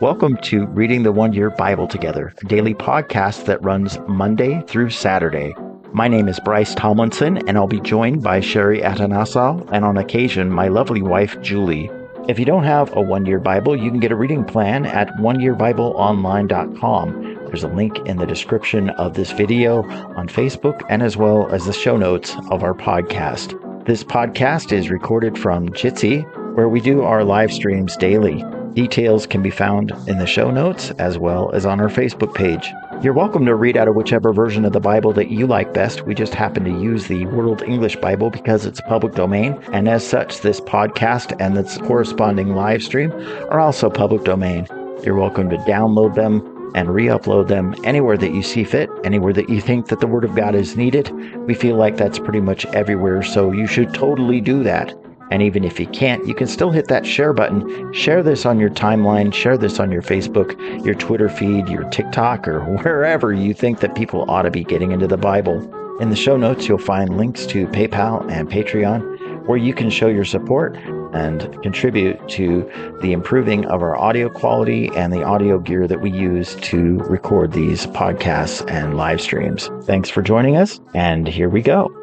Welcome to Reading the One Year Bible Together, a daily podcast that runs Monday through Saturday. My name is Bryce Tomlinson, and I'll be joined by Sherry Atanasoff and on occasion my lovely wife Julie. If you don't have a one year Bible, you can get a reading plan at oneyearbibleonline.com. There's a link in the description of this video on Facebook and as well as the show notes of our podcast. This podcast is recorded from Jitsi, where we do our live streams daily. Details can be found in the show notes as well as on our Facebook page. You're welcome to read out of whichever version of the Bible that you like best. We just happen to use the World English Bible because it's public domain, and as such, this podcast and its corresponding live stream are also public domain. You're welcome to download them and re-upload them anywhere that you see fit, anywhere that you think that the Word of God is needed. We feel like that's pretty much everywhere, so you should totally do that. And even if you can't, you can still hit that share button. Share this on your timeline, share this on your Facebook, your Twitter feed, your TikTok, or wherever you think that people ought to be getting into the Bible. In the show notes, you'll find links to PayPal and Patreon where you can show your support and contribute to the improving of our audio quality and the audio gear that we use to record these podcasts and live streams. Thanks for joining us, and here we go.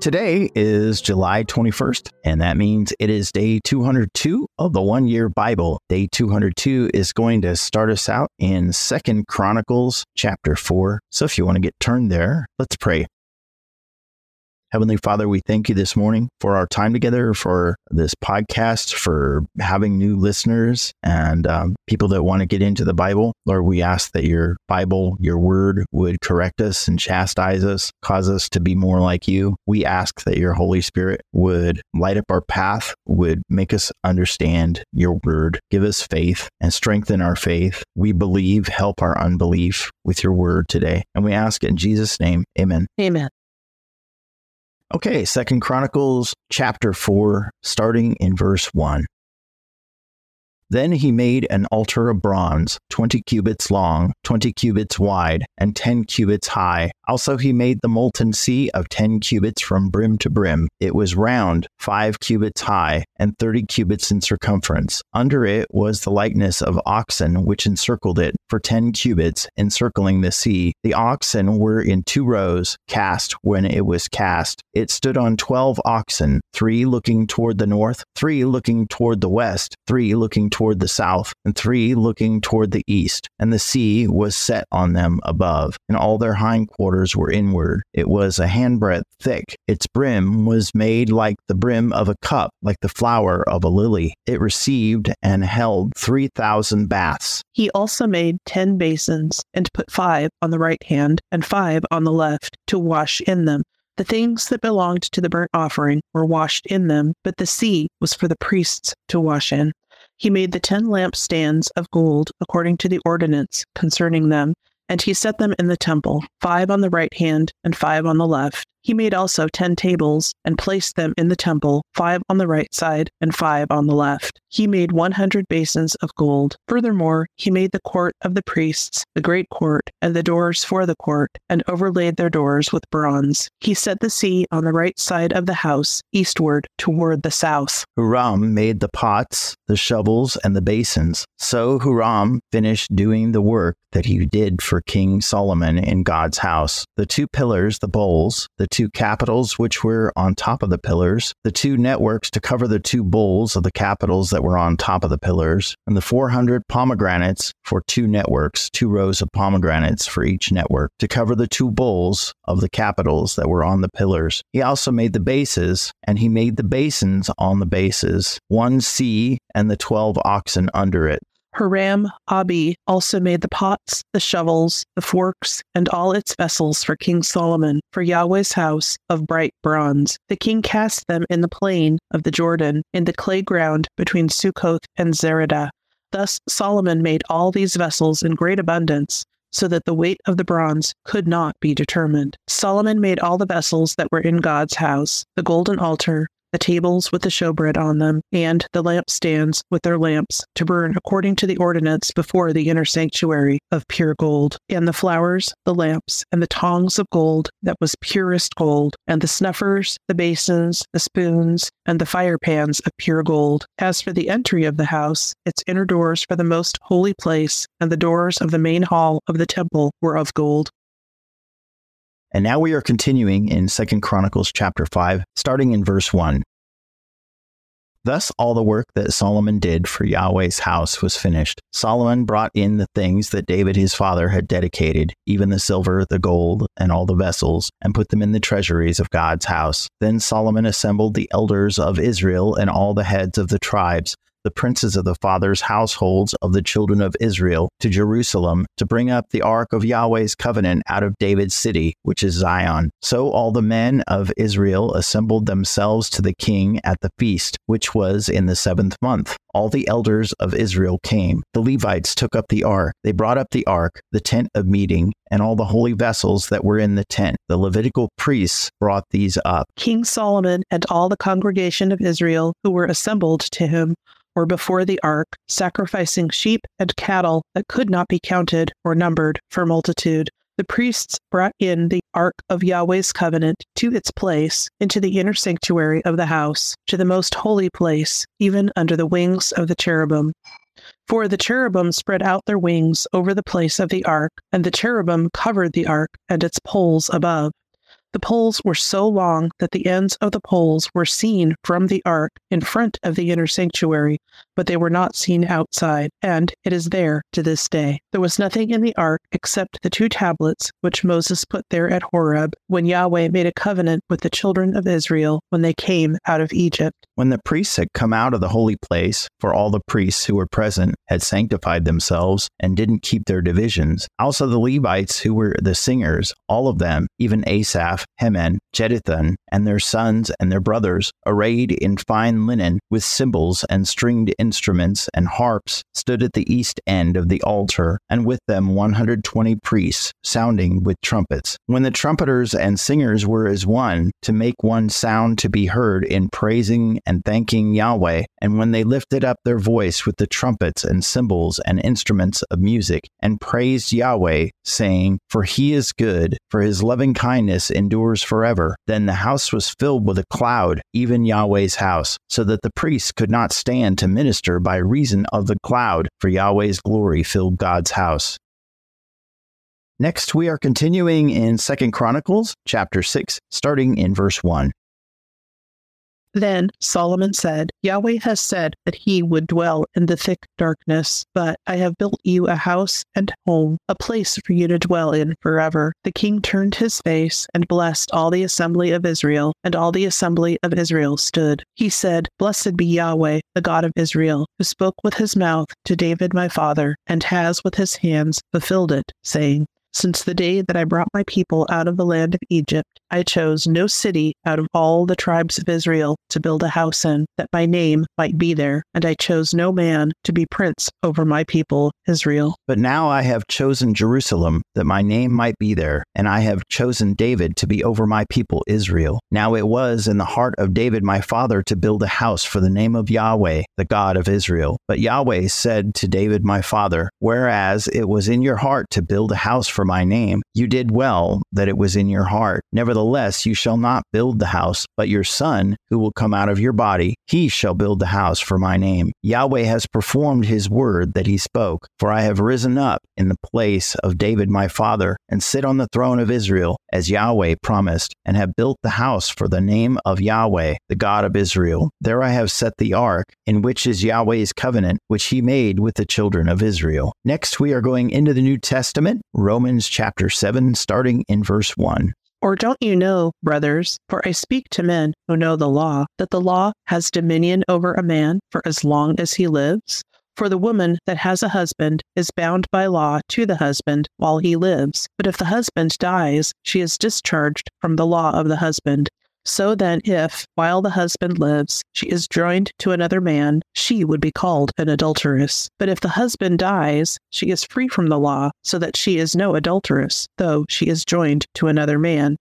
Today is July 21st, and that means it is day 202 of the one year Bible. Day 202 is going to start us out in Second Chronicles chapter 4. So if you want to get turned there, let's pray. Heavenly Father, we thank you this morning for our time together, for this podcast, for having new listeners and um, people that want to get into the Bible. Lord, we ask that your Bible, your word, would correct us and chastise us, cause us to be more like you. We ask that your Holy Spirit would light up our path, would make us understand your word, give us faith and strengthen our faith. We believe, help our unbelief with your word today. And we ask in Jesus' name, amen. Amen. Okay, Second Chronicles chapter 4, starting in verse 1. Then he made an altar of bronze, twenty cubits long, twenty cubits wide, and ten cubits high. Also he made the molten sea of ten cubits from brim to brim. It was round, five cubits high, and thirty cubits in circumference. Under it was the likeness of oxen which encircled it, for ten cubits, encircling the sea. The oxen were in two rows, cast when it was cast. It stood on twelve oxen, three looking toward the north, three looking toward the west, three looking toward the south, and three looking toward the east. And the sea was set on them above, and all their hindquarters were inward. It was a handbreadth thick. Its brim was made like the brim of a cup, like the flower of a lily. It received and held three thousand baths. He also made ten basins, and put five on the right hand and five on the left, to wash in them. The things that belonged to the burnt offering were washed in them, but the sea was for the priests to wash in. He made the ten lampstands of gold according to the ordinance concerning them, and he set them in the temple, five on the right hand and five on the left. He made also ten tables and placed them in the temple, five on the right side and five on the left. He made one hundred basins of gold. Furthermore, he made the court of the priests, the great court, and the doors for the court, and overlaid their doors with bronze. He set the sea on the right side of the house, eastward toward the south. Huram made the pots, the shovels, and the basins. So Huram finished doing the work that he did for King Solomon in God's house. The two pillars, the bowls, the two capitals which were on top of the pillars, the two networks to cover the two bowls of the capitals that were on top of the pillars, and the 400 pomegranates for two networks, two rows of pomegranates for each network, to cover the two bowls of the capitals that were on the pillars. He also made the bases, and he made the basins on the bases, one sea and the 12 oxen under it. Huram Abi also made the pots, the shovels, the forks, and all its vessels for King Solomon for Yahweh's house of bright bronze. The king cast them in the plain of the Jordan, in the clay ground between Succoth and Zeredah. Thus Solomon made all these vessels in great abundance, so that the weight of the bronze could not be determined. Solomon made all the vessels that were in God's house, the golden altar, the tables with the showbread on them, and the lampstands with their lamps, to burn according to the ordinance before the inner sanctuary of pure gold, and the flowers, the lamps, and the tongs of gold that was purest gold, and the snuffers, the basins, the spoons, and the fire pans of pure gold. As for the entry of the house, its inner doors for the most holy place, and the doors of the main hall of the temple were of gold. And now we are continuing in Second Chronicles chapter 5, starting in verse 1. Thus all the work that Solomon did for Yahweh's house was finished. Solomon brought in the things that David his father had dedicated, even the silver, the gold, and all the vessels, and put them in the treasuries of God's house. Then Solomon assembled the elders of Israel and all the heads of the tribes the princes of the fathers' households of the children of Israel to Jerusalem to bring up the ark of Yahweh's covenant out of David's city, which is Zion. So all the men of Israel assembled themselves to the king at the feast, which was in the seventh month. All the elders of Israel came. The Levites took up the ark. They brought up the ark, the tent of meeting, and all the holy vessels that were in the tent. The Levitical priests brought these up. King Solomon and all the congregation of Israel who were assembled to him were before the ark, sacrificing sheep and cattle that could not be counted or numbered for multitude. The priests brought in the ark of Yahweh's covenant to its place into the inner sanctuary of the house, to the most holy place, even under the wings of the cherubim. For the cherubim spread out their wings over the place of the ark, and the cherubim covered the ark and its poles above. The poles were so long that the ends of the poles were seen from the ark in front of the inner sanctuary, but they were not seen outside, and it is there to this day. There was nothing in the ark except the two tablets which Moses put there at Horeb when Yahweh made a covenant with the children of Israel when they came out of Egypt. When the priests had come out of the holy place, for all the priests who were present had sanctified themselves and didn't keep their divisions, also the Levites who were the singers, all of them, even Asaph, Asaph, Heman, Jeduthun, and their sons and their brothers, arrayed in fine linen, with cymbals and stringed instruments and harps, stood at the east end of the altar, and with them 120 priests, sounding with trumpets. When the trumpeters and singers were as one, to make one sound to be heard in praising and thanking Yahweh, and when they lifted up their voice with the trumpets and cymbals and instruments of music, and praised Yahweh, saying, For he is good, for his loving kindness endures forever. Then the house was filled with a cloud, even Yahweh's house, so that the priests could not stand to minister by reason of the cloud, for Yahweh's glory filled God's house. Next, we are continuing in Second Chronicles chapter 6, starting in verse 1. Then Solomon said, Yahweh has said that he would dwell in the thick darkness, but I have built you a house and home, a place for you to dwell in forever. The king turned his face and blessed all the assembly of Israel, and all the assembly of Israel stood. He said, Blessed be Yahweh, the God of Israel, who spoke with his mouth to David my father, and has with his hands fulfilled it, saying, since the day that I brought my people out of the land of Egypt, I chose no city out of all the tribes of Israel to build a house in, that my name might be there, and I chose no man to be prince over my people Israel. But now I have chosen Jerusalem, that my name might be there, and I have chosen David to be over my people Israel. Now it was in the heart of David my father to build a house for the name of Yahweh, the God of Israel. But Yahweh said to David my father, Whereas it was in your heart to build a house for my name, you did well that it was in your heart. Nevertheless, you shall not build the house, but your son, who will come out of your body, he shall build the house for my name. Yahweh has performed his word that he spoke, for I have risen up in the place of David my father, and sit on the throne of Israel, as Yahweh promised, and have built the house for the name of Yahweh, the God of Israel. There I have set the ark, in which is Yahweh's covenant, which he made with the children of Israel. Next, we are going into the New Testament, Romans Romans chapter 7, starting in verse 1. Or don't you know, brothers, for I speak to men who know the law, that the law has dominion over a man for as long as he lives? For the woman that has a husband is bound by law to the husband while he lives. But if the husband dies, she is discharged from the law of the husband. So then, if, while the husband lives, she is joined to another man, she would be called an adulteress. But if the husband dies, she is free from the law, so that she is no adulteress, though she is joined to another man.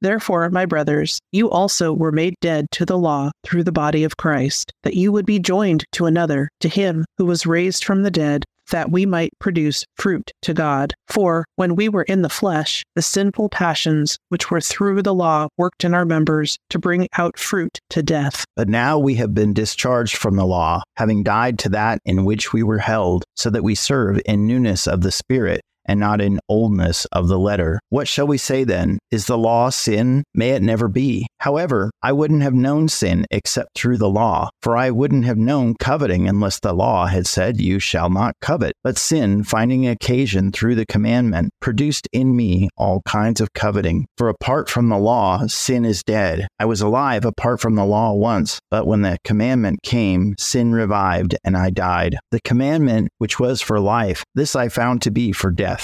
Therefore, my brothers, you also were made dead to the law through the body of Christ, that you would be joined to another, to him who was raised from the dead, that we might produce fruit to God. For when we were in the flesh, the sinful passions which were through the law worked in our members to bring out fruit to death. But now we have been discharged from the law, having died to that in which we were held, so that we serve in newness of the Spirit and not in oldness of the letter. What shall we say then? Is the law sin? May it never be. However, I wouldn't have known sin except through the law, for I wouldn't have known coveting unless the law had said, You shall not covet. But sin, finding occasion through the commandment, produced in me all kinds of coveting. For apart from the law, sin is dead. I was alive apart from the law once, but when the commandment came, sin revived, and I died. The commandment, which was for life, this I found to be for death.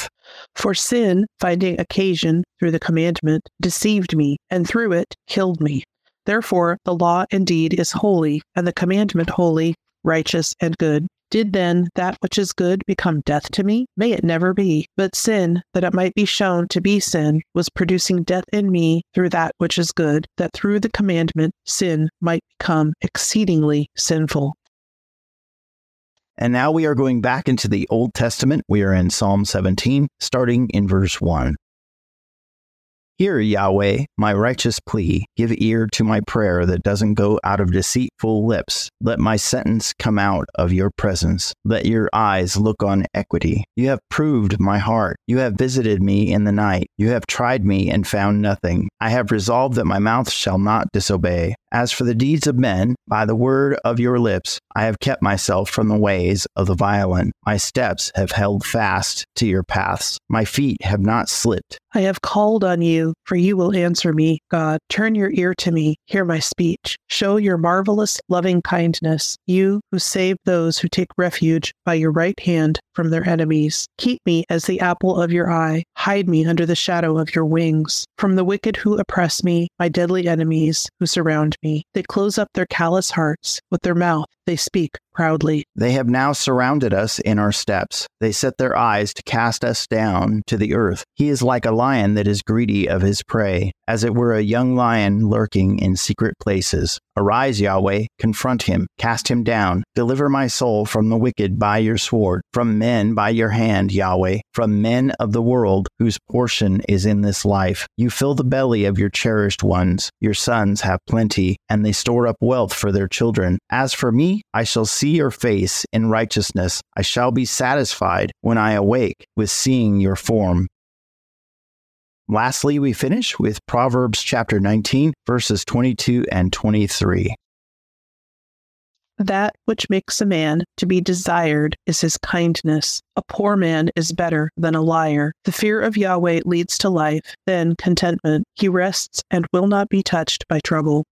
For sin, finding occasion through the commandment, deceived me, and through it killed me. Therefore, the law indeed is holy, and the commandment holy, righteous, and good. Did then that which is good become death to me? May it never be. But sin, that it might be shown to be sin, was producing death in me through that which is good, that through the commandment sin might become exceedingly sinful. And now we are going back into the Old Testament. We are in Psalm 17, starting in verse 1. Hear, Yahweh, my righteous plea. Give ear to my prayer that doesn't go out of deceitful lips. Let my sentence come out of your presence. Let your eyes look on equity. You have proved my heart. You have visited me in the night. You have tried me and found nothing. I have resolved that my mouth shall not disobey. As for the deeds of men, by the word of your lips, I have kept myself from the ways of the violent. My steps have held fast to your paths. My feet have not slipped. I have called on you, for you will answer me, God. Turn your ear to me, hear my speech. Show your marvelous loving kindness, you who save those who take refuge by your right hand from their enemies. Keep me as the apple of your eye. Hide me under the shadow of your wings. From the wicked who oppress me, my deadly enemies who surround me. They close up their callous hearts. With their mouth, they speak proudly. They have now surrounded us in our steps. They set their eyes to cast us down to the earth. He is like a lion that is greedy of his prey, as it were a young lion lurking in secret places. Arise, Yahweh, confront him, cast him down. Deliver my soul from the wicked by your sword, from men by your hand, Yahweh, from men of the world whose portion is in this life. You fill the belly of your cherished ones. Your sons have plenty, and they store up wealth for their children. As for me, I shall see your face in righteousness. I shall be satisfied when I awake with seeing your form. Lastly, we finish with Proverbs chapter 19, verses 22 and 23. That which makes a man to be desired is his kindness. A poor man is better than a liar. The fear of Yahweh leads to life, then contentment. He rests and will not be touched by trouble.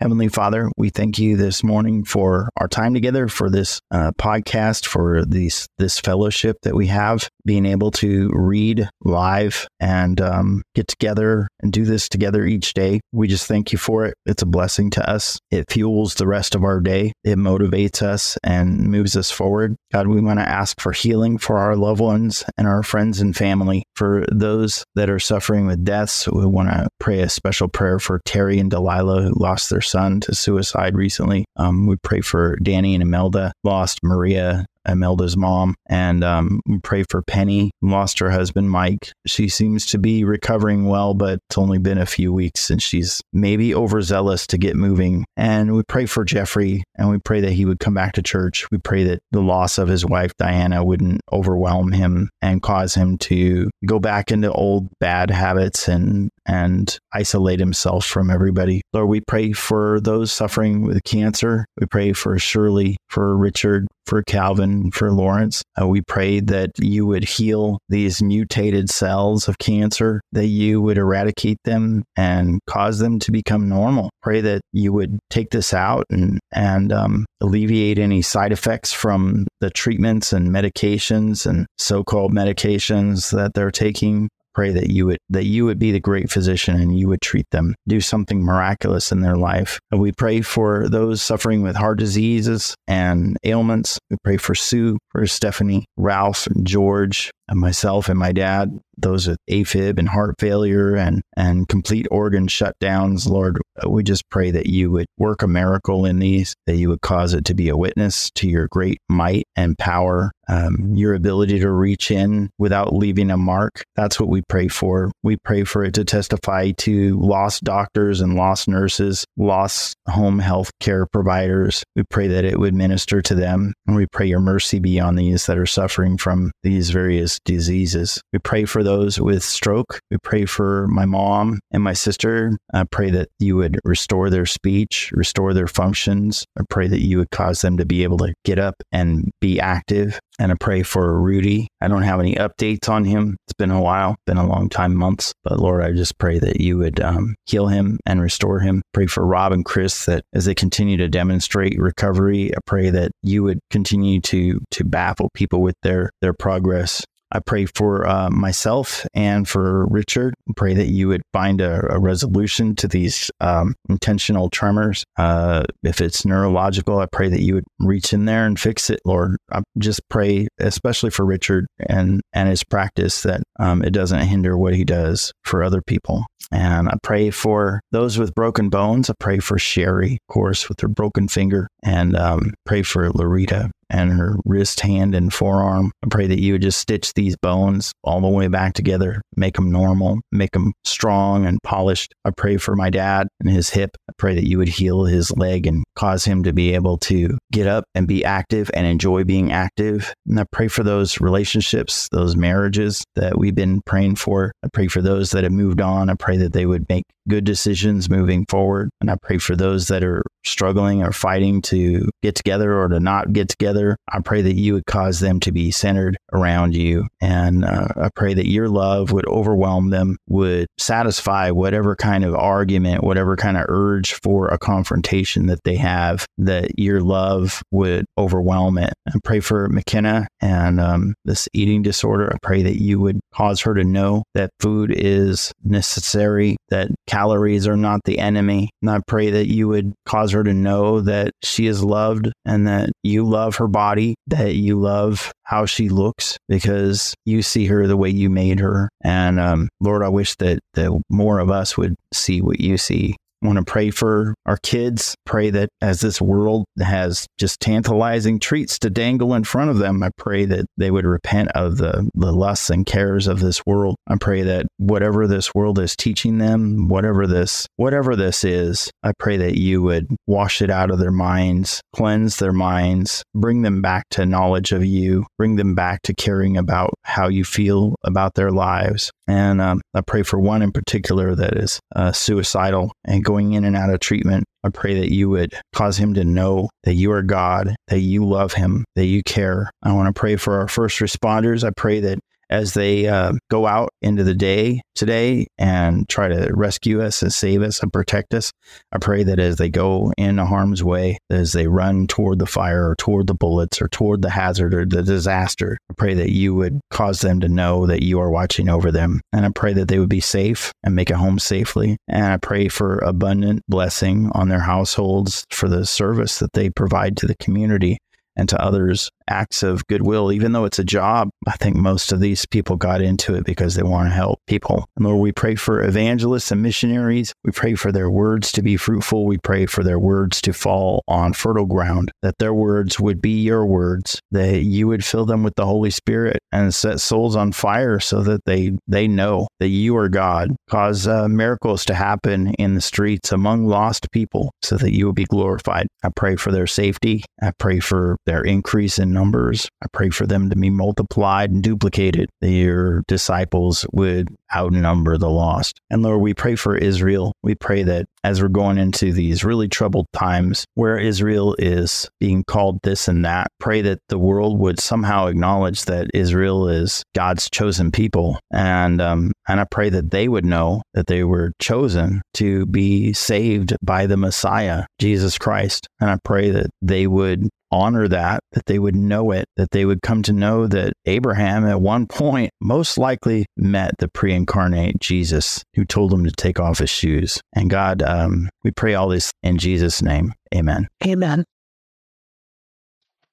Heavenly Father, we thank you this morning for our time together, for this uh, podcast, for these this fellowship that we have, being able to read live and um, get together and do this together each day. We just thank you for it. It's a blessing to us. It fuels the rest of our day. It motivates us and moves us forward. God, we want to ask for healing for our loved ones and our friends and family. For those that are suffering with deaths, we want to pray a special prayer for Terry and Delilah who lost their son to suicide recently. Um, we pray for Danny and Imelda, lost Maria Imelda's mom. And um, we pray for Penny, lost her husband, Mike. She seems to be recovering well, but it's only been a few weeks and she's maybe overzealous to get moving. And we pray for Jeffrey and we pray that he would come back to church. We pray that the loss of his wife, Diana, wouldn't overwhelm him and cause him to go back into old bad habits and and isolate himself from everybody. Lord, we pray for those suffering with cancer. We pray for Shirley, for Richard, for Calvin, for Lawrence. Uh, we pray that you would heal these mutated cells of cancer, that you would eradicate them and cause them to become normal. Pray that you would take this out and, and um, alleviate any side effects from the treatments and medications and so called medications that they're taking pray that you would that you would be the great physician and you would treat them, do something miraculous in their life. And we pray for those suffering with heart diseases and ailments. We pray for Sue, for Stephanie, Ralph, and George, and myself and my dad. Those with AFib and heart failure and, and complete organ shutdowns. Lord, we just pray that you would work a miracle in these, that you would cause it to be a witness to your great might and power um, your ability to reach in without leaving a mark. That's what we pray for. We pray for it to testify to lost doctors and lost nurses, lost home health care providers. We pray that it would minister to them. And we pray your mercy be on these that are suffering from these various diseases. We pray for those with stroke. We pray for my mom and my sister. I pray that you would restore their speech, restore their functions. I pray that you would cause them to be able to get up and be active and I pray for Rudy. I don't have any updates on him. It's been a while, been a long time, months. But Lord, I just pray that you would um, heal him and restore him. Pray for Rob and Chris that as they continue to demonstrate recovery, I pray that you would continue to to baffle people with their their progress. I pray for uh, myself and for Richard. Pray that you would find a, a resolution to these um, intentional tremors. Uh, if it's neurological, I pray that you would reach in there and fix it, Lord. I just pray, especially for Richard and and his practice, that um, it doesn't hinder what he does for other people. And I pray for those with broken bones. I pray for Sherry, of course, with her broken finger, and um, pray for Larita and her wrist, hand, and forearm. I pray that you would just stitch these bones all the way back together, make them normal, make them strong and polished. I pray for my dad and his hip. I pray that you would heal his leg and cause him to be able to get up and be active and enjoy being active. And I pray for those relationships, those marriages that we've been praying for. I pray for those that have moved on. I pray that they would make good decisions moving forward. And I pray for those that are struggling or fighting to get together or to not get together. I pray that you would cause them to be centered around you. And uh, I pray that your love would overwhelm them, would satisfy whatever kind of argument, whatever kind of urge for a confrontation that they have, that your love would overwhelm it. I pray for McKenna and um, this eating disorder. I pray that you would cause her to know that food is necessary, that calories are not the enemy. And I pray that you would cause her to know that she is loved and that you love her body, that you love how she looks because you see her the way you made her. And um, Lord, I wish that, that more of us would see what you see want to pray for our kids. Pray that as this world has just tantalizing treats to dangle in front of them, I pray that they would repent of the, the lusts and cares of this world. I pray that whatever this world is teaching them, whatever this whatever this is, I pray that you would wash it out of their minds, cleanse their minds, bring them back to knowledge of you, bring them back to caring about how you feel about their lives. And um, I pray for one in particular that is uh, suicidal and going in and out of treatment. I pray that you would cause him to know that you are God, that you love him, that you care. I want to pray for our first responders. I pray that as they uh, go out into the day today and try to rescue us and save us and protect us. I pray that as they go into harm's way, as they run toward the fire or toward the bullets or toward the hazard or the disaster, I pray that you would cause them to know that you are watching over them. And I pray that they would be safe and make it home safely. And I pray for abundant blessing on their households for the service that they provide to the community and to others acts of goodwill, even though it's a job. I think most of these people got into it because they want to help people. And Lord, we pray for evangelists and missionaries. We pray for their words to be fruitful. We pray for their words to fall on fertile ground, that their words would be your words, that you would fill them with the Holy Spirit and set souls on fire so that they, they know that you are God. Cause uh, miracles to happen in the streets among lost people so that you will be glorified. I pray for their safety. I pray for their increase in numbers. I pray for them to be multiplied and duplicated, your disciples would outnumber the lost. And Lord, we pray for Israel. We pray that as we're going into these really troubled times where Israel is being called this and that, pray that the world would somehow acknowledge that Israel is God's chosen people. And, um, and I pray that they would know that they were chosen to be saved by the Messiah, Jesus Christ. And I pray that they would honor that, that they would know it, that they would come to know that Abraham at one point most likely met the pre incarnate Jesus who told him to take off his shoes. And God, um, we pray all this in Jesus' name. Amen. Amen.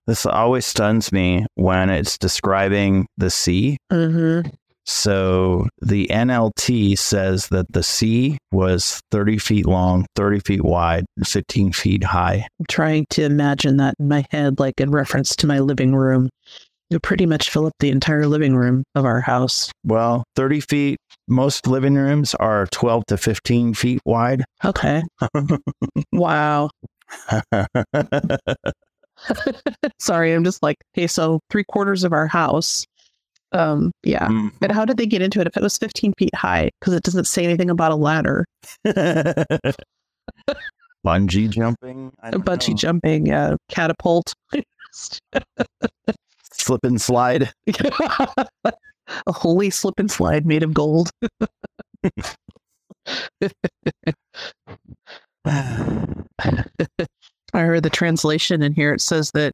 This always stuns me when it's describing the sea. Mm-hmm. So the NLT says that the sea was 30 feet long, 30 feet wide, and 15 feet high. I'm trying to imagine that in my head, like in reference to my living room. You pretty much fill up the entire living room of our house. Well, 30 feet, most living rooms are 12 to 15 feet wide. Okay. wow. Sorry, I'm just like, hey, so three quarters of our house. Um, yeah. Mm. And how did they get into it if it was 15 feet high? Because it doesn't say anything about a ladder, Bungee jumping, bungee know. jumping, uh, catapult. slip and slide. a holy slip and slide made of gold. I heard the translation in here. It says that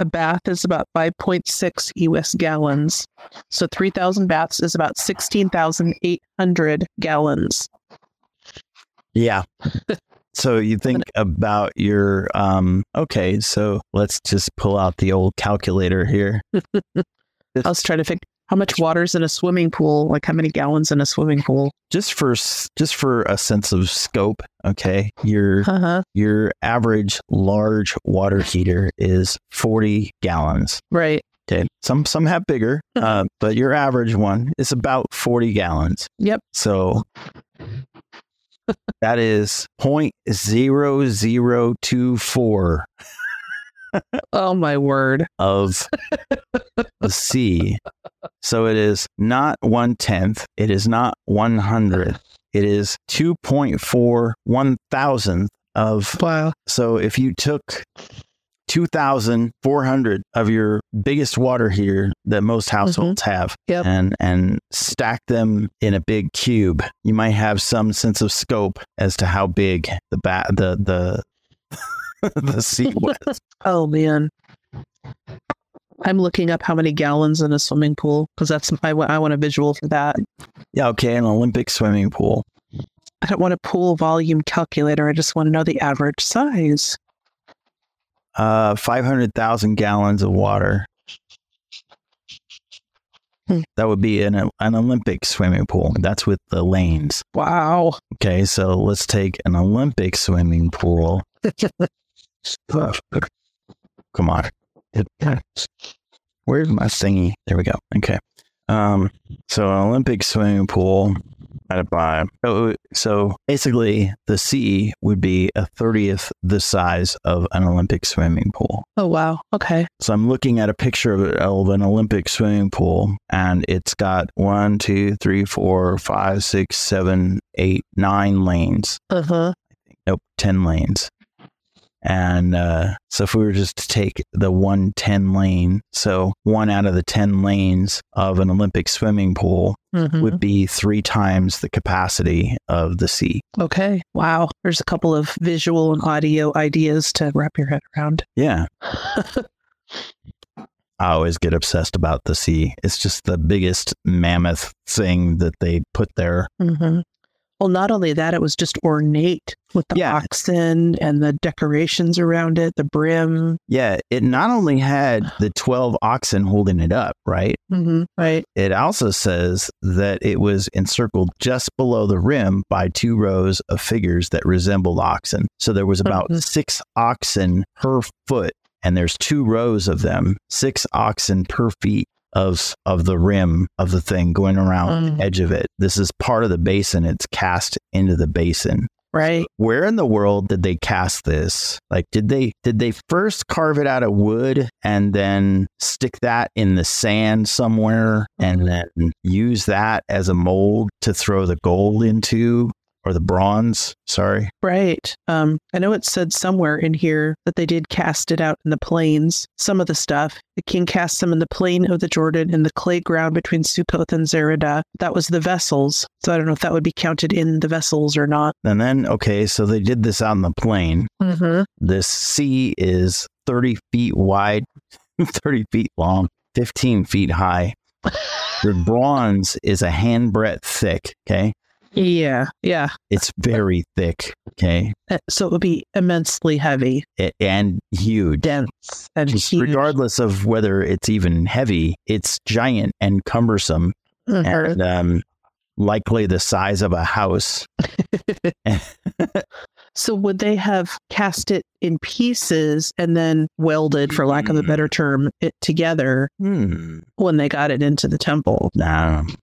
a bath is about 5.6 US gallons. So 3,000 baths is about 16,800 gallons. Yeah. So you think about your um okay, so let's just pull out the old calculator here. I was trying to figure how much water's in a swimming pool? Like how many gallons in a swimming pool? Just for just for a sense of scope okay? Your uh-huh. your average large water heater is 40 gallons. Right. Okay? Some some have bigger uh, but your average one is about 40 gallons. Yep. So that is 0.0024 Oh my word. of the sea. So it is not one tenth. It is not one hundredth. It is two point four one thousandth of. Wow. So if you took two thousand four hundred of your biggest water heater that most mm-hmm. households have, Yep. and and stack them in a big cube, you might have some sense of scope as to how big the bat the the the sea was. Oh man. I'm looking up how many gallons in a swimming pool because that's I I want a visual for that. Yeah, okay, an Olympic swimming pool. I don't want a pool volume calculator. I just want to know the average size. Uh, 500,000 gallons of water. Hmm. That would be an, an Olympic swimming pool. That's with the lanes. Wow. Okay, so let's take an Olympic swimming pool. Come on. It- Where's my thingy? There we go. Okay. Um, so an Olympic swimming pool at a by. oh, so basically, the sea would be a thirtieth the size of an Olympic swimming pool. Oh wow. Okay. So I'm looking at a picture of, of an Olympic swimming pool, and it's got one, two, three, four, five, six, seven, eight, nine lanes. Uh huh. Nope, ten lanes. And uh, so if we were just to take the one 10 lane, so one out of the 10 lanes of an Olympic swimming pool hmm would be three times the capacity of the sea. Okay. Wow. There's a couple of visual and audio ideas to wrap your head around. Yeah. I always get obsessed about the sea. It's just the biggest mammoth thing that they put there. hmm Well, not only that, it was just ornate with the Yeah. oxen and the decorations around it, the brim. Yeah, it not only had the 12 oxen holding it up, right? hmm Right. It also says that it was encircled just below the rim by two rows of figures that resembled oxen. So there was about Mhm. six oxen per foot, and there's two rows of them, six oxen per feet of of the rim of the thing going around Mm. the edge of it. This is part of the basin. It's cast into the basin. Right. Where in the world did they cast this? Like did they did they first carve it out of wood and then stick that in the sand somewhere and then use that as a mold to throw the gold into or the bronze, sorry. Right. Um, I know it said somewhere in here that they did cast it out in the plains. Some of the stuff. The king cast them in the plain of the Jordan in the clay ground between Succoth and Zeredah. That was the vessels. So I don't know if that would be counted in the vessels or not. And then okay, so they did this out in the plain. Mm-hmm. This sea is 30 feet wide, 30 feet long, 15 feet high. The bronze is a handbreadth thick, okay? Yeah. Yeah. It's very thick, okay? Uh, So it would be immensely heavy, and huge. dense, and Just huge. regardless of whether it's even heavy, it's giant and cumbersome and um, likely the size of a house. so would they have cast it in pieces and then welded, for lack of a better term, it together Hmm. when they got it into the temple? It's-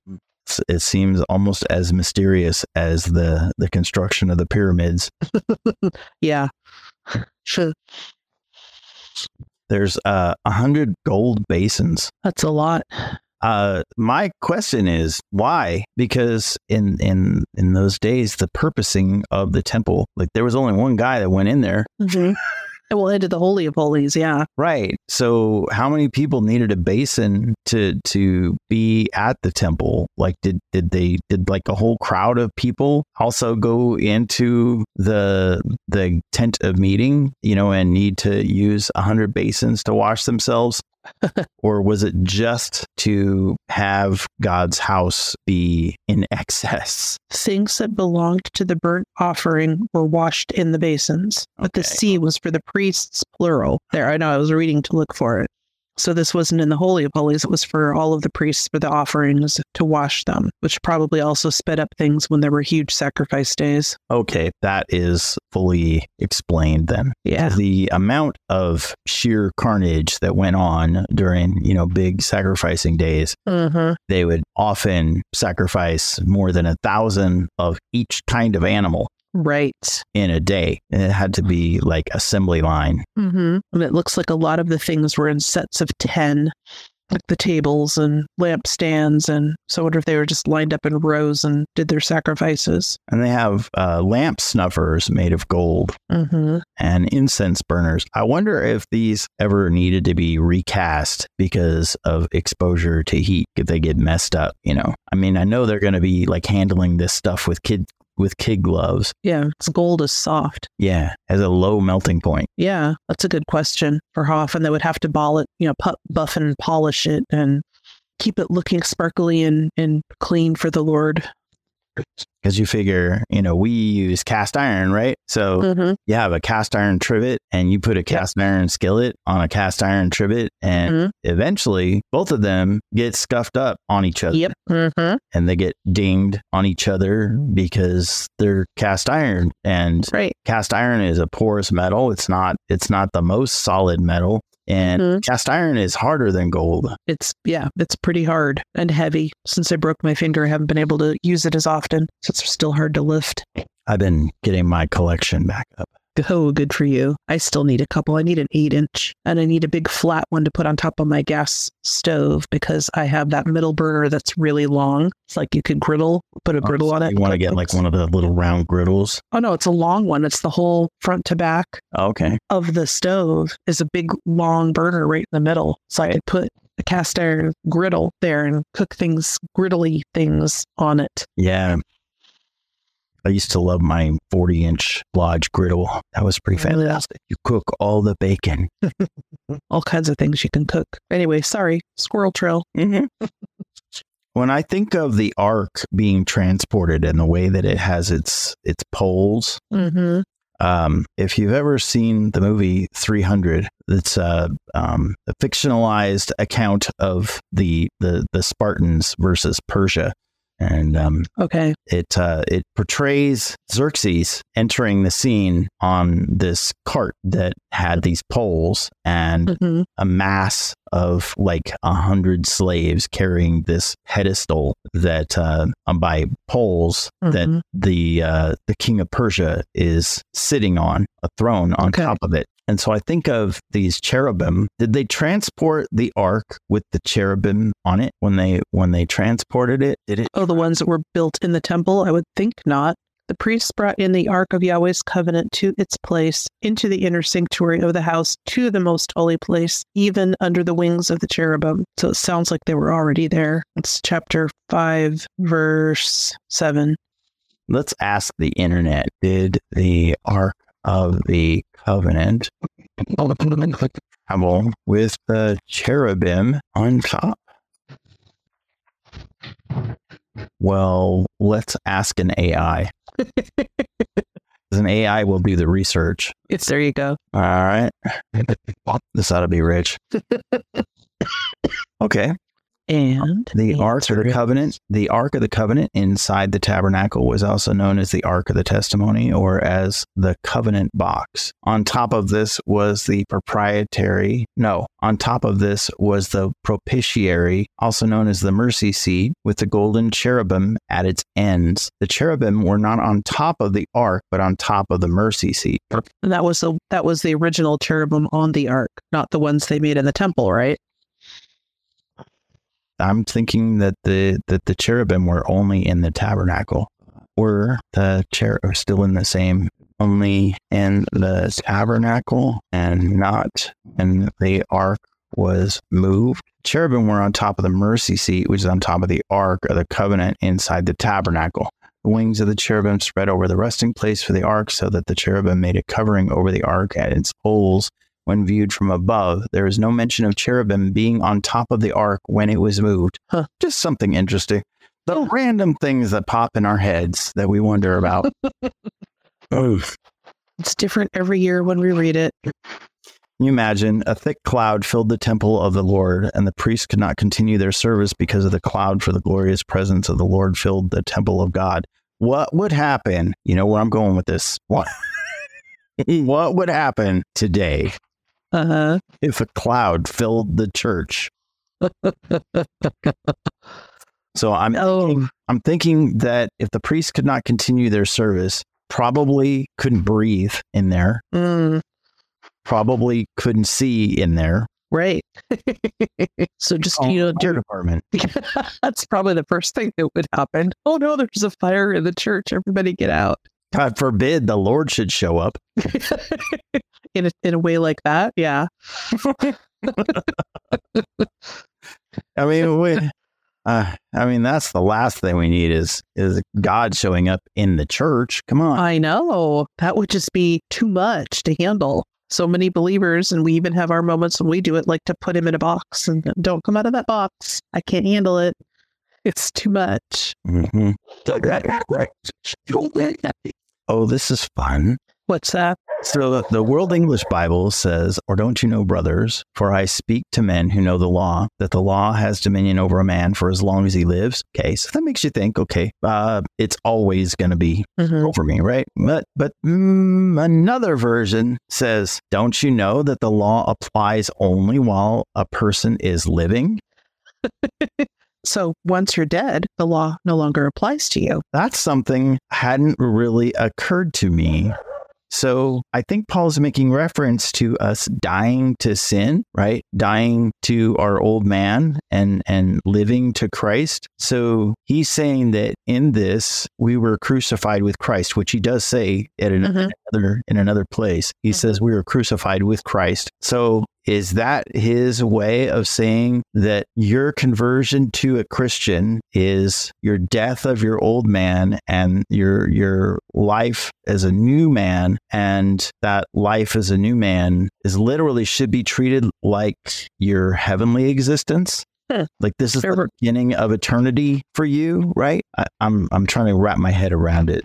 it seems almost as mysterious as the the construction of the pyramids. Yeah. Sure. There's uh, a hundred gold basins. That's a lot. Uh, my question is why? Because in in in those days, the purposing of the temple, like there was only one guy that went in there, Mm-hmm. well, into the Holy of Holies. Yeah. right? So how many people needed a basin to to be at the temple? Like, did did they did like a whole crowd of people also go into the the tent of meeting, you know, and need to use a hundred basins to wash themselves? or was it just to have God's house be in excess? Things that belonged to the burnt offering were washed in the basins, but the sea was for the priests, plural. There, I know I was reading to look for it. So this wasn't in the Holy of Holies, it was for all of the priests for the offerings to wash them, which probably also sped up things when there were huge sacrifice days. Okay, that is fully explained then. Yeah. The amount of sheer carnage that went on during, you know, big sacrificing days, Mm-hmm. they would often sacrifice more than a thousand of each kind of animal Right. in a day. It had to be like assembly line. Mm-hmm. And it looks like a lot of the things were in sets of 10, like the tables and lampstands. And so I wonder if they were just lined up in rows and did their sacrifices. And they have uh, lamp snuffers made of gold Mm-hmm. and incense burners. I wonder if these ever needed to be recast because of exposure to heat, if they get messed up, you know. I mean, I know they're going to be like handling this stuff with kid with kid gloves. Yeah, it's gold is soft. Yeah, has a low melting point. Yeah, that's a good question for how often they would have to ball it, you know, pu- buff and polish it and keep it looking sparkly and, and clean for the Lord. Because you figure, you know, we use cast iron, right? So Mm-hmm. you have a cast iron trivet and you put a cast iron skillet on a cast iron trivet, and Mhm. eventually both of them get scuffed up on each other. Yep. Mm-hmm. and they get dinged on each other because they're cast iron and Right. cast iron is a porous metal it's not it's not the most solid metal and Mhm. cast iron is harder than gold It's, yeah, it's pretty hard and heavy. Since I broke my finger, I haven't been able to use it as often. So it's still hard to lift. i've been getting my collection back up Oh, good for you. I still need a couple. I need an eight inch and I need a big flat one to put on top of my gas stove because I have that middle burner that's really long. It's like you could griddle, put a griddle on it. you want to get like one of the little round griddles Oh, no, it's a long one. It's the whole front to back okay of the stove is a big long burner right in the middle. So I could put a cast iron griddle there and cook things, griddly things on it. yeah I used to love my 40 inch lodge griddle. That was pretty Oh, fantastic. You cook all the bacon. All kinds of things you can cook. Anyway, sorry, squirrel trail. Mm-hmm. when I think of the ark being transported and the way that it has its its poles, Mm-hmm. um, if you've ever seen the movie 300, it's a, um, a fictionalized account of the, the the Spartans versus Persia, and um, Okay. it uh, it portrays Xerxes entering the scene on this cart that had these poles and Mm-hmm. a mass of like a hundred slaves carrying this pedestal that uh, um, by poles that Mhm. the uh, the king of Persia is sitting on a throne on Okay. top of it. And so I think of these cherubim. Did they transport the ark with the cherubim on it when they when they transported it? Did it? Oh, the ones that were built in the temple? I would think not. The priests brought in the Ark of Yahweh's covenant to its place, into the inner sanctuary of the house, to the most holy place, even under the wings of the cherubim. So it sounds like they were already there. It's chapter 5, verse 7. Let's ask the internet. Did the ark of the covenant travel with the cherubim on top? Well, let's ask an AI. an AI will do the research. It's there you go. All right. This ought to be rich. Okay. And The Ark of the Covenant, the Ark of the Covenant inside the tabernacle was also known as the Ark of the Testimony or as the Covenant Box. On top of this was the proprietary, no, on top of this was the propitiary, also known as the mercy seat, with the golden cherubim at its ends. The cherubim were not on top of the ark, but on top of the mercy seat. And that was the that was the original cherubim on the ark, not the ones they made in the temple, right? I'm thinking that the that the cherubim were only in the tabernacle, or the cherub are still in the same, only in the tabernacle and not, and the ark was moved. Cherubim were on top of the mercy seat, which is on top of the ark of the covenant inside the tabernacle. The wings of the cherubim spread over the resting place for the ark, so that the cherubim made a covering over the ark at its poles when viewed from above. There is no mention of cherubim being on top of the ark when it was moved. Huh. Just something interesting. The Yeah. random things that pop in our heads that we wonder about. oh, It's different every year when we read it. Can you imagine a thick cloud filled the temple of the Lord, and the priests could not continue their service because of the cloud, for the glorious presence of the Lord filled the temple of God. What would happen? You know where I'm going with this. What, what would happen today Uh huh. if a cloud filled the church? So I'm Oh. thinking, I'm thinking that if the priests could not continue their service, probably couldn't breathe in there, mm, probably couldn't see in there. right. so just Oh, you know, fire department. that's probably the first thing that would happen. Oh no, there's a fire in the church. Everybody get out. God forbid the Lord should show up. in a in a way like that, yeah. I mean, we, uh, I mean that's the last thing we need is is God showing up in the church. Come on. I know. That would just be too much to handle. So many believers, and we even have our moments when we do it, like to put him in a box and don't come out of that box. I can't handle it. It's too much. Mhm. Oh, this is fun. What's that? So the World English Bible says, Or don't you know, brothers, for I speak to men who know the law, that the law has dominion over a man for as long as he lives. Okay, so that makes you think, okay, uh, it's always going to be Mhm. over me, right? But but mm, another version says, Don't you know that the law applies only while a person is living? So once you're dead, the law no longer applies to you. That's something hadn't really occurred to me. So I think Paul's making reference to us dying to sin, right? Dying to our old man and and living to Christ. So he's saying that in this we were crucified with Christ, which he does say at an, Mhm. another in another place. He Mhm. says we were crucified with Christ. So is that his way of saying that your conversion to a Christian is your death of your old man and your your life as a new man and that life as a new man is literally should be treated like your heavenly existence? Hmm. Like this is the Fair- beginning of eternity for you, right? I, I'm I'm trying to wrap my head around it.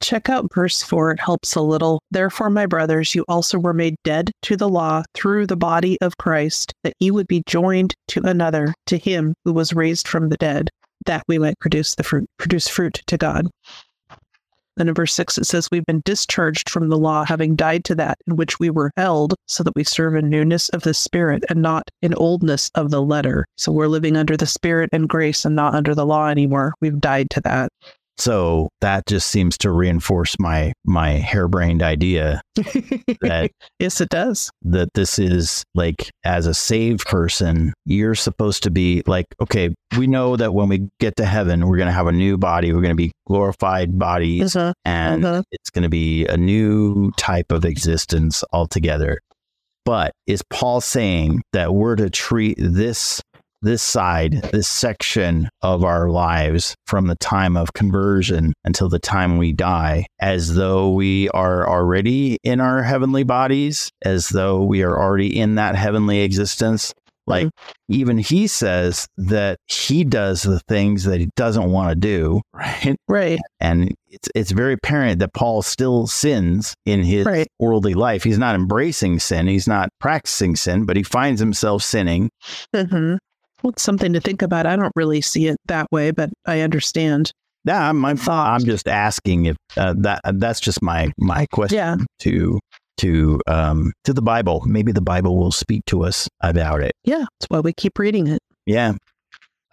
Check out verse 4. It helps a little. Therefore, my brothers, you also were made dead to the law through the body of Christ, that you would be joined to another, to him who was raised from the dead, that we might produce the fruit, produce fruit to God. Then in verse 6, it says, We've been discharged from the law, having died to that in which we were held, so that we serve in newness of the Spirit and not in oldness of the letter. So we're living under the Spirit and grace and not under the law anymore. We've died to that. So that just seems to reinforce my my harebrained idea that yes, it does. that this is like as a saved person, you're supposed to be like, okay, we know that when we get to heaven, we're going to have a new body, we're going to be glorified bodies, Uh-huh, and uh-huh. it's going to be a new type of existence altogether. But is Paul saying that we're to treat this this side, this section of our lives from the time of conversion until the time we die, as though we are already in our heavenly bodies, as though we are already in that heavenly existence. Like even he says that he does the things that he doesn't want to do, right? Right. And it's it's very apparent that Paul still sins in his Right. worldly life. He's not embracing sin, he's not practicing sin, but he finds himself sinning hmm Well, it's something to think about. I don't really see it that way, but I understand. Yeah, I'm, I'm, Thought. I'm just asking if uh, that that's just my my question Yeah. to to um to the Bible. Maybe the Bible will speak to us about it. Yeah. That's why we keep reading it. Yeah.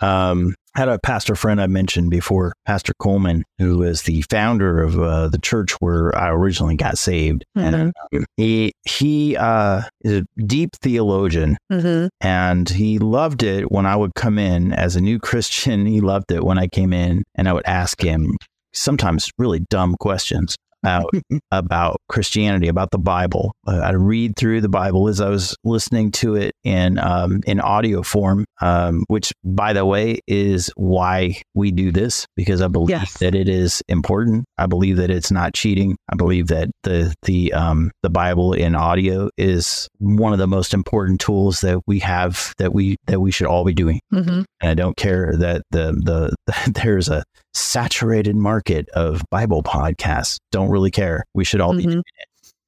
Um, had a pastor friend I mentioned before, Pastor Coleman, who is the founder of uh, the church where I originally got saved, and um, he he uh, is a deep theologian, Mm-hmm. and he loved it when I would come in as a new Christian. He loved it when I came in, and I would ask him sometimes really dumb questions about about Christianity, about the Bible. Uh, I'd read through the Bible as I was listening to it in um, in audio form, um, which, by the way, is why we do this because I believe Yes. that it is important. I believe that it's not cheating. I believe that the the um, the Bible in audio is one of the most important tools that we have that we that we should all be doing Mm-hmm. and I don't care that the the there's a saturated market of Bible podcasts. Don't really care. We should all be. Mhm.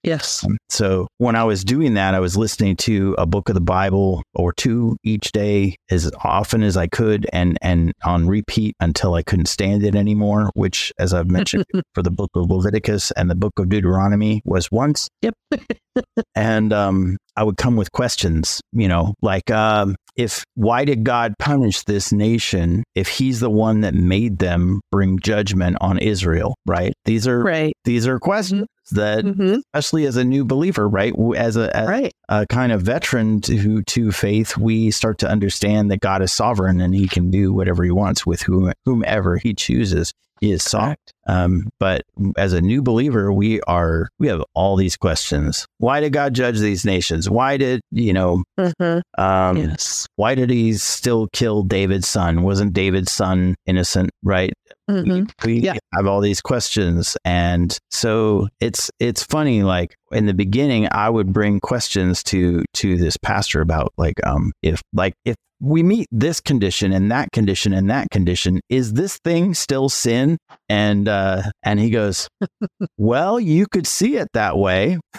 Yes. Um, So when I was doing that, I was listening to a book of the Bible or two each day as often as I could, and and on repeat until I couldn't stand it anymore. Which, as I've mentioned, for the book of Leviticus and the book of Deuteronomy was once Yep. and um, I would come with questions, you know, like um, if why did God punish this nation if He's the one that made them bring judgment on Israel? Right? These are right. these are questions that, Mm-hmm. especially as a new believer, right, as a, as Right. a kind of veteran to to faith, we start to understand that God is sovereign and He can do whatever He wants with whom, whomever He chooses. He is sovereign. Um, but as a new believer, we are we have all these questions. Why did God judge these nations? Why did you know? Mm-hmm. Um, yes. Why did He still kill David's son? Wasn't David's son innocent? Right? Mm-hmm. we Yeah. have all these questions. And so it's it's funny like in the beginning i would bring questions to to this pastor about like um if like if we meet this condition and that condition and that condition is this thing still sin? And uh and he goes well you could see it that way.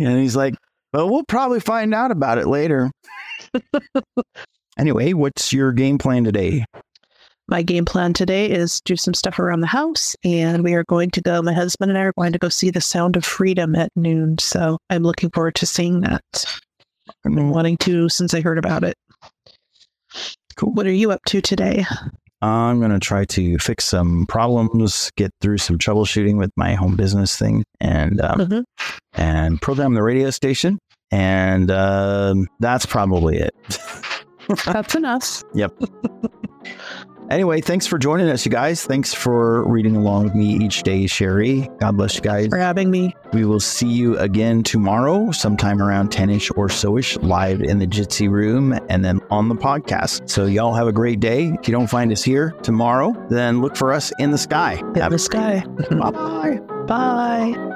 And he's like well we'll probably find out about it later. Anyway what's your game plan today My game plan today is do some stuff around the house, and we are going to go. My husband and I are going to go see The Sound of Freedom at noon. So I'm looking forward to seeing that. I've been wanting to since I heard about it. Cool. What are you up to today? I'm going to try to fix some problems, get through some troubleshooting with my home business thing, and um, Mhm. and program the radio station. And um, that's probably it. That's enough. Yep. anyway, thanks for joining us, you guys. Thanks for reading along with me each day, Sherry. God bless you guys. For having me. We will see you again tomorrow, sometime around 10 ish or so ish, live in the Jitsi room and then on the podcast. So, y'all have a great day. If you don't find us here tomorrow, then look for us in the sky. In Have the a sky. Bye bye. Bye.